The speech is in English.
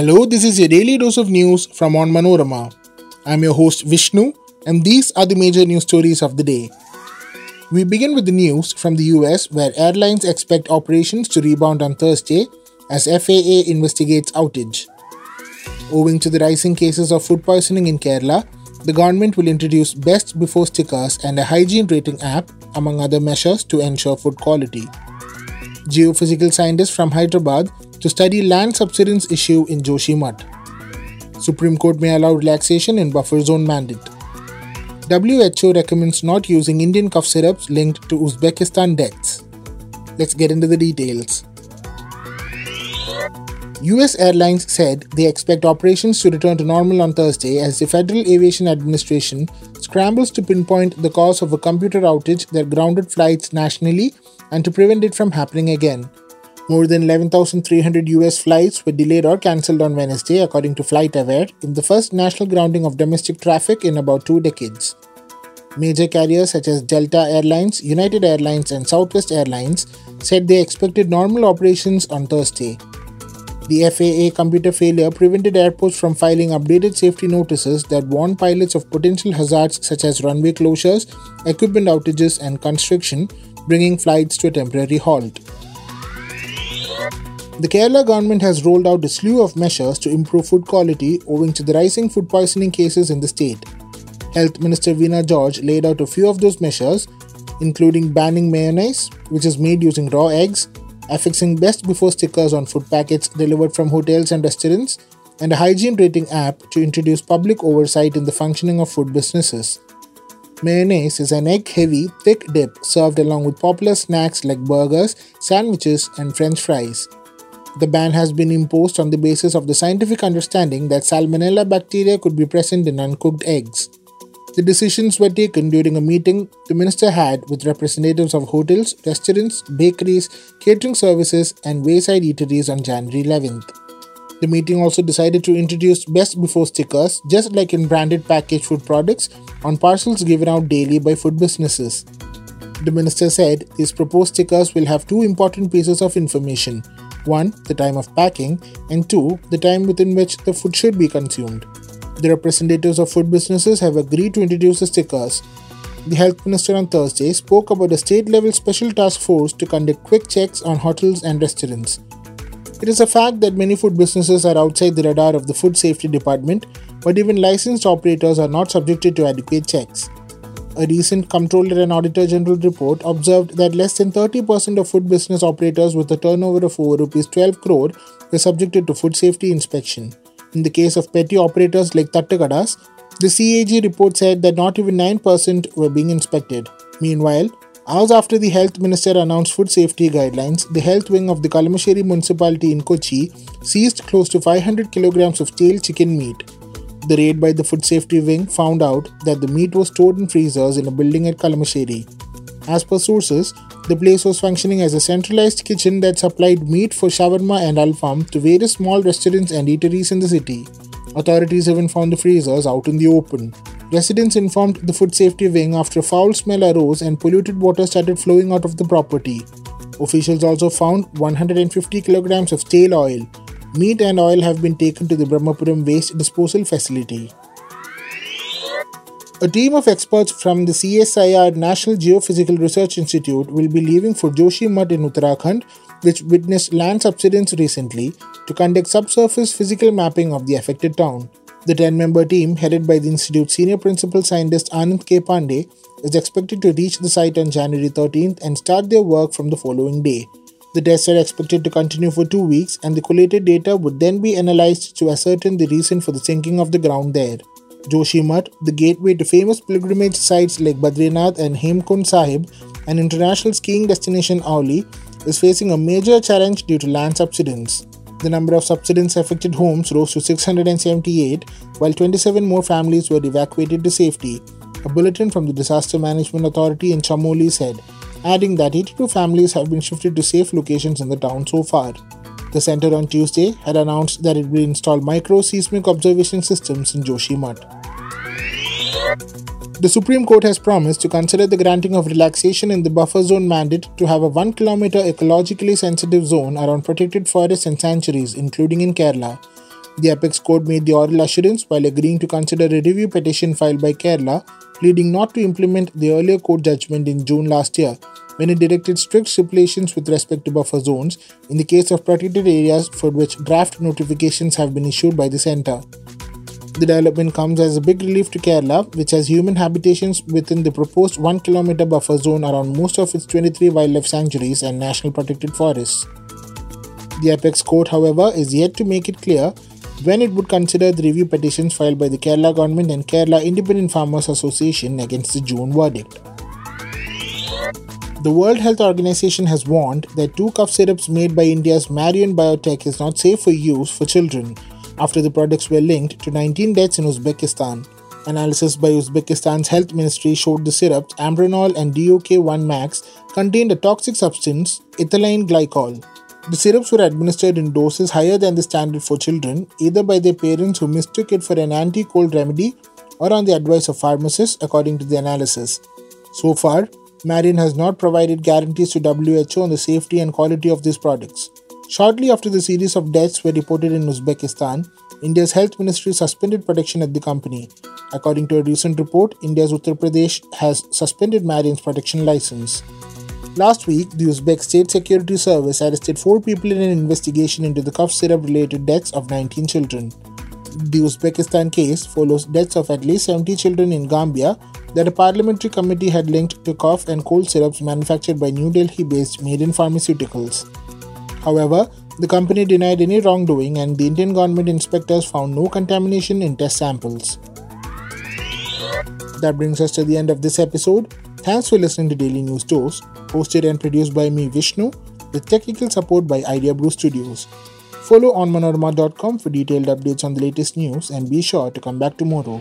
Hello, this is your daily dose of news from Onmanorama. I'm your host Vishnu, and these are the major news stories of the day. We begin with the news from the US, where airlines expect operations to rebound on Thursday as FAA investigates outage. Owing to the rising cases of food poisoning in Kerala, the government will introduce best before stickers and a hygiene rating app, among other measures, to ensure food quality. Geophysical scientists from Hyderabad to study land subsidence issue in Joshimath. Supreme Court may allow relaxation in buffer zone mandate. WHO recommends not using Indian cough syrups linked to Uzbekistan deaths. Let's get into the details. US Airlines said they expect operations to return to normal on Thursday as the Federal Aviation Administration scrambles to pinpoint the cause of a computer outage that grounded flights nationally and to prevent it from happening again. More than 11,300 US flights were delayed or cancelled on Wednesday, according to FlightAware, in the first national grounding of domestic traffic in about two decades. Major carriers such as Delta Airlines, United Airlines, and Southwest Airlines said they expected normal operations on Thursday. The FAA computer failure prevented airports from filing updated safety notices that warn pilots of potential hazards such as runway closures, equipment outages, and constriction, bringing flights to a temporary halt. The Kerala government has rolled out a slew of measures to improve food quality owing to the rising food poisoning cases in the state. Health Minister Veena George laid out a few of those measures, including banning mayonnaise, which is made using raw eggs, affixing best before stickers on food packets delivered from hotels and restaurants, and a hygiene rating app to introduce public oversight in the functioning of food businesses. Mayonnaise is an egg heavy, thick dip served along with popular snacks like burgers, sandwiches, and french fries. The ban has been imposed on the basis of the scientific understanding that salmonella bacteria could be present in uncooked eggs. The decisions were taken during a meeting the minister had with representatives of hotels, restaurants, bakeries, catering services, and wayside eateries on January 11th. The meeting also decided to introduce best before stickers, just like in branded packaged food products, on parcels given out daily by food businesses. The minister said these proposed stickers will have two important pieces of information 1. The time of packing, and 2. The time within which the food should be consumed. The representatives of food businesses have agreed to introduce the stickers. The health minister on Thursday spoke about a state level special task force to conduct quick checks on hotels and restaurants. It is a fact that many food businesses are outside the radar of the food safety department, but even licensed operators are not subjected to adequate checks. A recent Comptroller and Auditor General report observed that less than 30% of food business operators with a turnover of over Rs 12 crore were subjected to food safety inspection. In the case of petty operators like Tattakadas, the CAG report said that not even 9% were being inspected. Meanwhile, hours after the health minister announced food safety guidelines, the health wing of the Kalamassery municipality in Kochi seized close to 500 kilograms of stale chicken meat. The raid by the Food Safety Wing found out that the meat was stored in freezers in a building at Kalamassery. As per sources, the place was functioning as a centralized kitchen that supplied meat for shawarma and alfam to various small restaurants and eateries in the city. Authorities even found the freezers out in the open. Residents informed the food safety wing after a foul smell arose and polluted water started flowing out of the property. Officials also found 150 kilograms of stale oil, Meat and oil have been taken to the Brahmapuram waste disposal facility. A team of experts from the CSIR National Geophysical Research Institute will be leaving for Joshimath in Uttarakhand, which witnessed land subsidence recently, to conduct subsurface physical mapping of the affected town. The 10 member team, headed by the Institute's senior principal scientist Anand K. Pandey, is expected to reach the site on January 13th and start their work from the following day. The tests are expected to continue for two weeks, and the collated data would then be analyzed to ascertain the reason for the sinking of the ground there. Joshimath, the gateway to famous pilgrimage sites like Badrinath and Hemkund Sahib, an international skiing destination Auli, is facing a major challenge due to land subsidence. The number of subsidence affected homes rose to 678, while 27 more families were evacuated to safety. A bulletin from the Disaster Management Authority in Chamoli said adding that 82 families have been shifted to safe locations in the town so far. The center on Tuesday had announced that it will install micro seismic observation systems in Joshimath. The Supreme Court has promised to consider the granting of relaxation in the buffer zone mandate to have a 1 km ecologically sensitive zone around protected forests and sanctuaries, including in Kerala. The apex court made the oral assurance while agreeing to consider a review petition filed by Kerala, pleading not to implement the earlier court judgment in June last year, when it directed strict stipulations with respect to buffer zones in the case of protected areas for which draft notifications have been issued by the centre. The development comes as a big relief to Kerala, which has human habitations within the proposed 1 km buffer zone around most of its 23 wildlife sanctuaries and national protected forests. The apex court, however, is yet to make it clear when it would consider the review petitions filed by the Kerala government and Kerala Independent Farmers Association against the June verdict. The World Health Organization has warned that two cough syrups made by India's Marion Biotech is not safe for use for children after the products were linked to 19 deaths in Uzbekistan. Analysis by Uzbekistan's health ministry showed the syrups Ambronol and DOK1 Max contained a toxic substance, ethylene glycol. The syrups were administered in doses higher than the standard for children, either by their parents who mistook it for an anti cold remedy or on the advice of pharmacists, according to the analysis. So far, Marion has not provided guarantees to WHO on the safety and quality of these products. Shortly after the series of deaths were reported in Uzbekistan, India's health ministry suspended protection at the company. According to a recent report, India's Uttar Pradesh has suspended Marion's protection license. Last week, the Uzbek State Security Service arrested four people in an investigation into the cough syrup related deaths of 19 children. The Uzbekistan case follows deaths of at least 70 children in Gambia that a parliamentary committee had linked to cough and cold syrups manufactured by New Delhi based Maiden Pharmaceuticals. However, the company denied any wrongdoing and the Indian government inspectors found no contamination in test samples. That brings us to the end of this episode. Thanks for listening to Daily News Dose hosted and produced by me, Vishnu, with technical support by Idea Brew Studios. Follow onmanorama.com for detailed updates on the latest news and be sure to come back tomorrow.